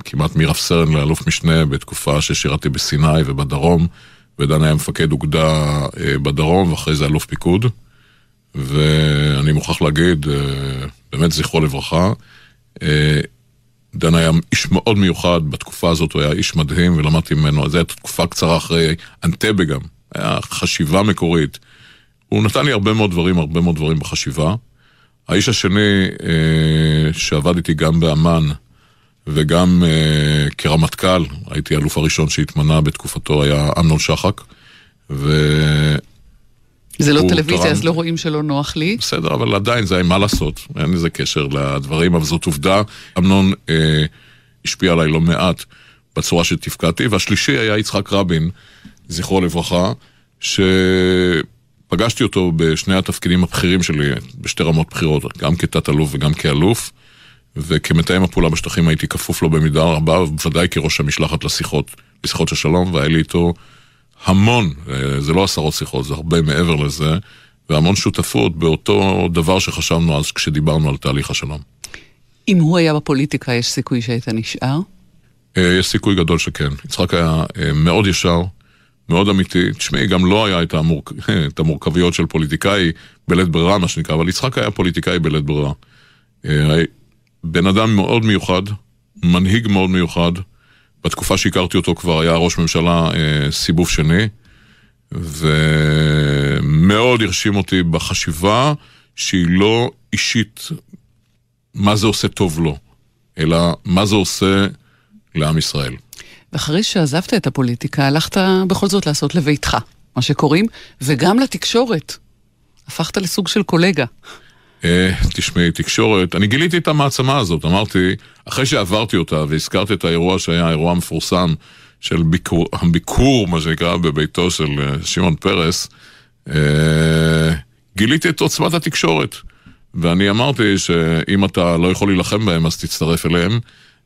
כמעט מרב סרן לאלוף משנה בתקופה ששירתי בסיני ובדרום, ודן היה מפקד אוגדה אה, בדרום ואחרי זה אלוף פיקוד. ואני מוכרח להגיד, באמת זכרו לברכה, דן היה איש מאוד מיוחד, בתקופה הזאת הוא היה איש מדהים ולמדתי ממנו, זו הייתה תקופה קצרה אחרי אנטבה גם, היה חשיבה מקורית. הוא נתן לי הרבה מאוד דברים, הרבה מאוד דברים בחשיבה. האיש השני אה, שעבד איתי גם באמ"ן וגם אה, כרמטכ"ל, הייתי האלוף הראשון שהתמנה בתקופתו, היה אמנון שחק. ו... זה לא טלוויזיה, תרם... אז לא רואים שלא נוח לי. בסדר, אבל עדיין זה היה מה לעשות, אין לזה קשר לדברים, אבל זאת עובדה. אמנון אה, השפיע עליי לא מעט בצורה שתפקדתי, והשלישי היה יצחק רבין, זכרו לברכה, שפגשתי אותו בשני התפקידים הבכירים שלי, בשתי רמות בחירות, גם כתת-אלוף וגם כאלוף, וכמתאם הפעולה בשטחים הייתי כפוף לו במידה רבה, בוודאי כראש המשלחת לשיחות, לשיחות של שלום, והיה לי איתו המון, זה לא עשרות שיחות, זה הרבה מעבר לזה, והמון שותפות באותו דבר שחשבנו אז כשדיברנו על תהליך השלום. אם הוא היה בפוליטיקה, יש סיכוי שהיית נשאר? אה, יש סיכוי גדול שכן. יצחק היה אה, מאוד ישר, מאוד אמיתי. תשמעי, גם לא היה את, המור... את המורכבויות של פוליטיקאי בלית ברירה, מה שנקרא, אבל יצחק היה פוליטיקאי בלית ברירה. בן אדם מאוד מיוחד, מנהיג מאוד מיוחד. בתקופה שהכרתי אותו כבר היה ראש ממשלה אה, סיבוב שני, ומאוד הרשים אותי בחשיבה שהיא לא אישית מה זה עושה טוב לו, אלא מה זה עושה לעם ישראל. ואחרי שעזבת את הפוליטיקה, הלכת בכל זאת לעשות לביתך, מה שקוראים, וגם לתקשורת. הפכת לסוג של קולגה. אה, תשמעי, תקשורת, אני גיליתי את המעצמה הזאת, אמרתי, אחרי שעברתי אותה והזכרתי את האירוע שהיה האירוע המפורסם של ביקור, הביקור, מה שנקרא, בביתו של אה, שמעון פרס, אה, גיליתי את עוצמת התקשורת. ואני אמרתי שאם אתה לא יכול להילחם בהם, אז תצטרף אליהם,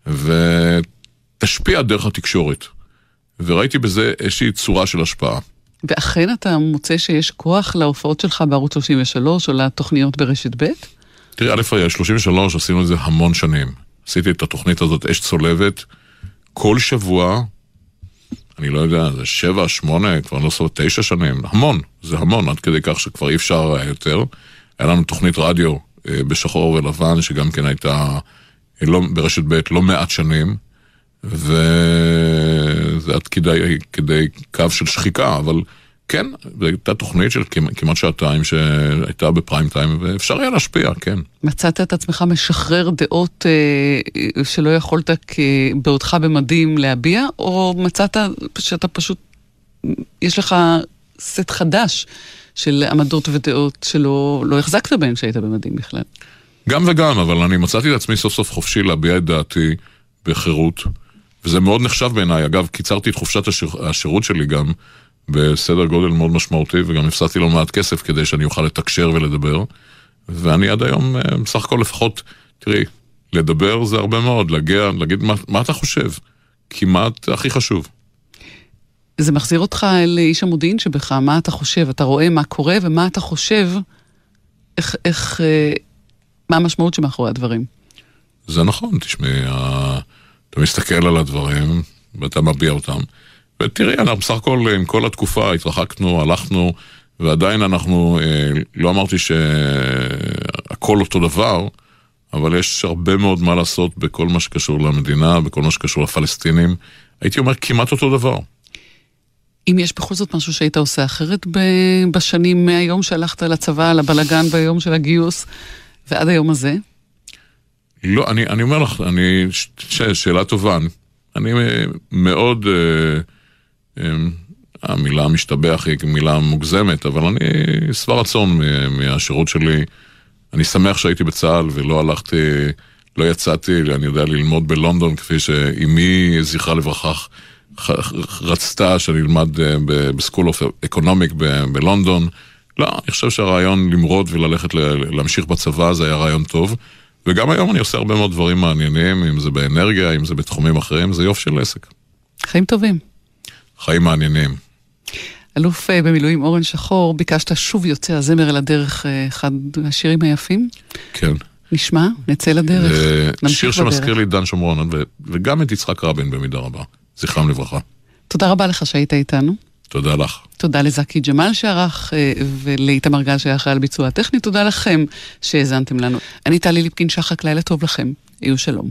ותשפיע דרך התקשורת. וראיתי בזה איזושהי צורה של השפעה. ואכן אתה מוצא שיש כוח להופעות שלך בערוץ 33 או לתוכניות ברשת ב'? תראי, א', 33 עשינו את זה המון שנים. עשיתי את התוכנית הזאת אש צולבת כל שבוע, אני לא יודע, זה שבע, שמונה, כבר לא סוף, תשע שנים, המון, זה המון, עד כדי כך שכבר אי אפשר יותר. היה לנו תוכנית רדיו אה, בשחור ולבן, שגם כן הייתה אה, לא, ברשת ב' לא מעט שנים. וזה עד כדי, כדי קו של שחיקה, אבל כן, זו הייתה תוכנית של כמעט שעתיים שהייתה בפריים טיים, ואפשר היה להשפיע, כן. מצאת את עצמך משחרר דעות אה, שלא יכולת בעודך במדים להביע, או מצאת שאתה פשוט, יש לך סט חדש של עמדות ודעות שלא לא החזקת בהן כשהיית במדים בכלל? גם וגם, אבל אני מצאתי את עצמי סוף סוף חופשי להביע את דעתי בחירות. וזה מאוד נחשב בעיניי. אגב, קיצרתי את חופשת השיר, השירות שלי גם בסדר גודל מאוד משמעותי, וגם הפסדתי לא מעט כסף כדי שאני אוכל לתקשר ולדבר. ואני עד היום, אה, בסך הכל לפחות, תראי, לדבר זה הרבה מאוד, להגיע, להגיד מה, מה אתה חושב, כמעט הכי חשוב. זה מחזיר אותך אל איש המודיעין שבך, מה אתה חושב? אתה רואה מה קורה ומה אתה חושב, איך, איך, אה, מה המשמעות שמאחורי הדברים. זה נכון, תשמעי, אתה מסתכל על הדברים ואתה מביע אותם. ותראי, אנחנו בסך הכל עם כל התקופה התרחקנו, הלכנו, ועדיין אנחנו, אה, לא אמרתי שהכל אותו דבר, אבל יש הרבה מאוד מה לעשות בכל מה שקשור למדינה, בכל מה שקשור לפלסטינים. הייתי אומר כמעט אותו דבר. אם יש בכל זאת משהו שהיית עושה אחרת בשנים מהיום שהלכת לצבא, לבלגן ביום של הגיוס, ועד היום הזה? לא, אני, אני אומר לך, אני, ש, שאלה טובה. אני מאוד, אה, אה, המילה משתבח היא מילה מוגזמת, אבל אני שבע רצון מהשירות שלי. אני שמח שהייתי בצה"ל ולא הלכתי, לא יצאתי, אני יודע, ללמוד בלונדון, כפי שאימי, זכרה לברכה, רצתה שאני אלמד אה, ב School of Economics בלונדון. לא, אני חושב שהרעיון למרוד וללכת להמשיך בצבא זה היה רעיון טוב. וגם היום אני עושה הרבה מאוד דברים מעניינים, אם זה באנרגיה, אם זה בתחומים אחרים, זה יופי של עסק. חיים טובים. חיים מעניינים. אלוף אה, במילואים אורן שחור, ביקשת שוב יוצא הזמר אל הדרך, אה, אחד השירים היפים. כן. נשמע, נצא לדרך, נמשיך שיר שמזכיר לי את דן שומרון, וגם את יצחק רבין במידה רבה. זכרם לברכה. תודה רבה לך שהיית איתנו. תודה לך. תודה לזקי ג'מאל שערך אה, ולאיתמר גל שהיה אחראי על ביצוע הטכני. תודה לכם שהאזנתם לנו. אני טלי ליפקין שחק, לילה טוב לכם. יהיו שלום.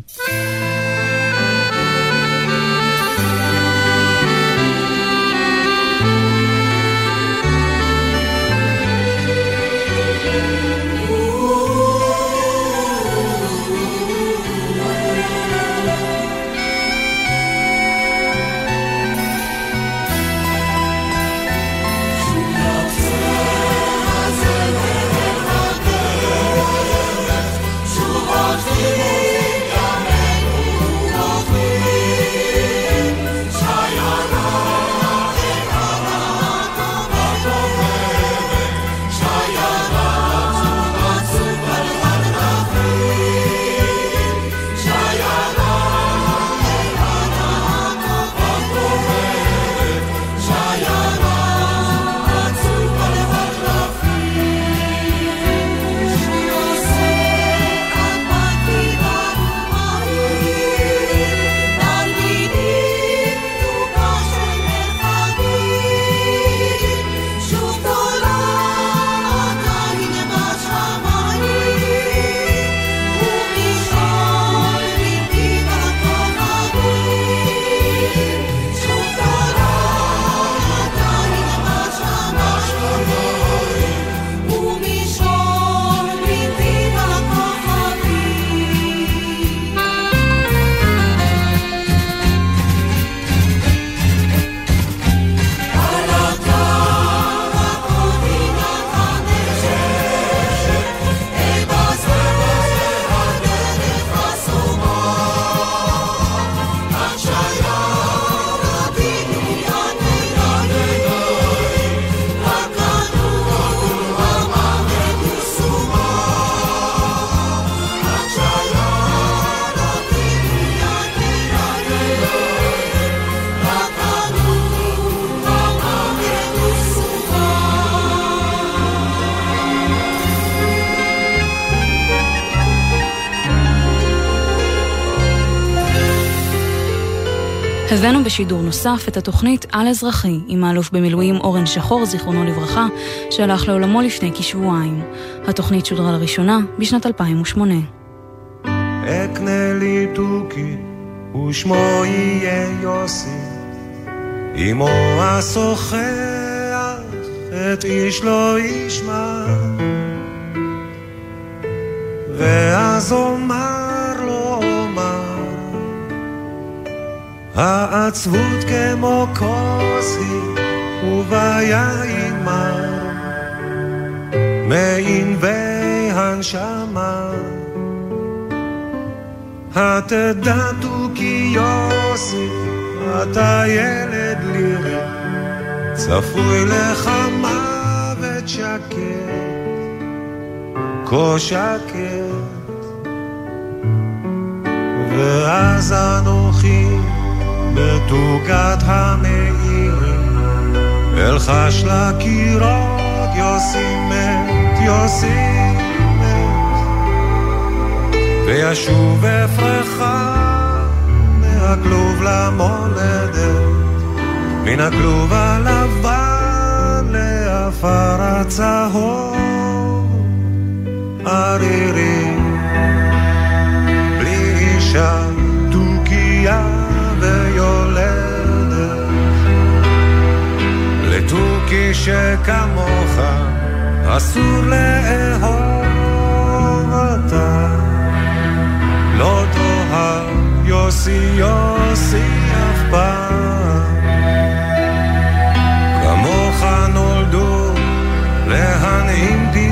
הבאנו בשידור נוסף את התוכנית על אזרחי עם האלוף במילואים אורן שחור, זיכרונו לברכה, שהלך לעולמו לפני כשבועיים. התוכנית שודרה לראשונה בשנת 2008. אקנה לי תוכי ושמו יהיה יוסי, אמו השוחח את איש לא ישמע, ואז אומר העצבות כמו כוס היא, וביין מר, מענבי הנשמה. התדע תוכי יוסי, אתה ילד לירי, צפוי לך מוות שקט. כה שקט. ואז אנוכי בתוגת המאירים, אלחש לקירות יוסי מת, יוסי מת, וישוב אפרחה מהכלוב למולדת, מן הכלוב הלבן לעפר הצהוב, ערירי, בלי אישה, לתוכי שכמוך אסור לאהוב אותה, לא תאהב יוסי יוסי אף פעם. כמוך נולדו להנעים פטפוטים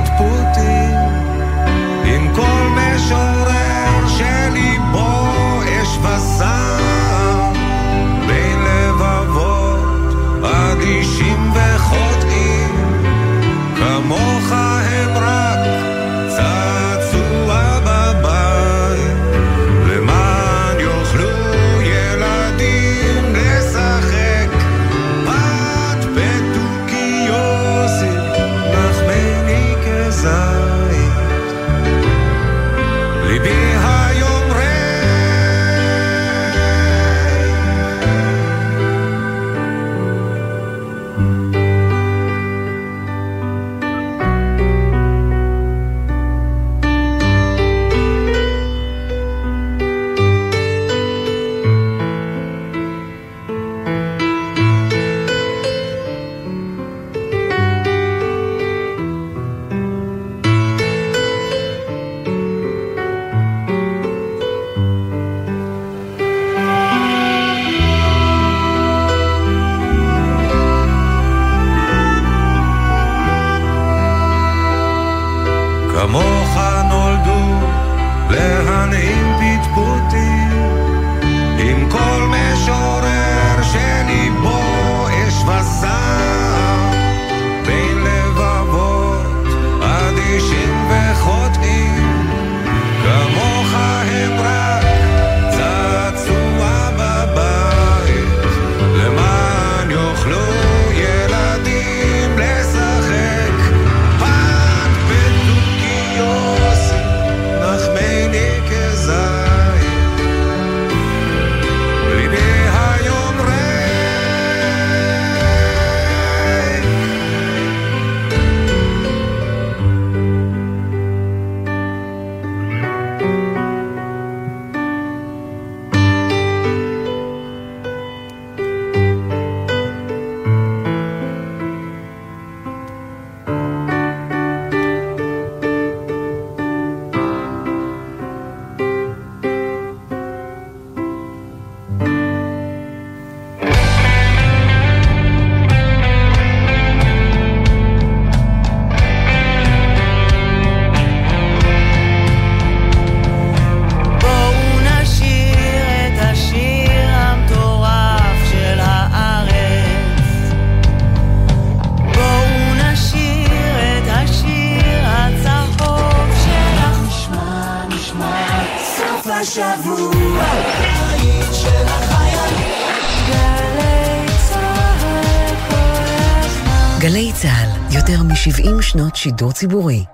שנות שידור ציבורי.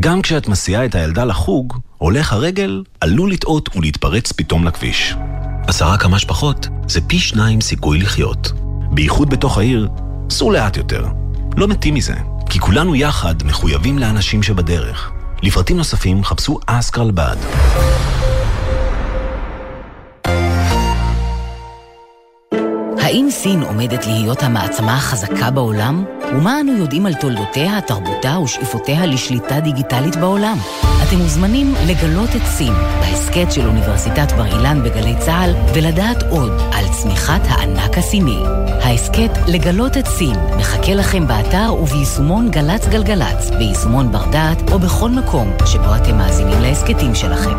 גם כשאת מסיעה את הילדה לחוג, הולך הרגל עלול לטעות ולהתפרץ פתאום לכביש. עשרה כמה שפחות זה פי שניים סיכוי לחיות. בייחוד בתוך העיר, סעו לאט יותר. לא מתים מזה, כי כולנו יחד מחויבים לאנשים שבדרך. לפרטים נוספים חפשו אסקרלבד. האם סין עומדת להיות המעצמה החזקה בעולם? ומה אנו יודעים על תולדותיה, תרבותה ושאיפותיה לשליטה דיגיטלית בעולם? אתם מוזמנים לגלות את סין בהסכת של אוניברסיטת בר אילן בגלי צה"ל ולדעת עוד על צמיחת הענק הסיני. ההסכת לגלות את סין מחכה לכם באתר וביישומון גל"צ גלגלצ, ביישומון בר דעת או בכל מקום שבו אתם מאזינים להסכתים שלכם.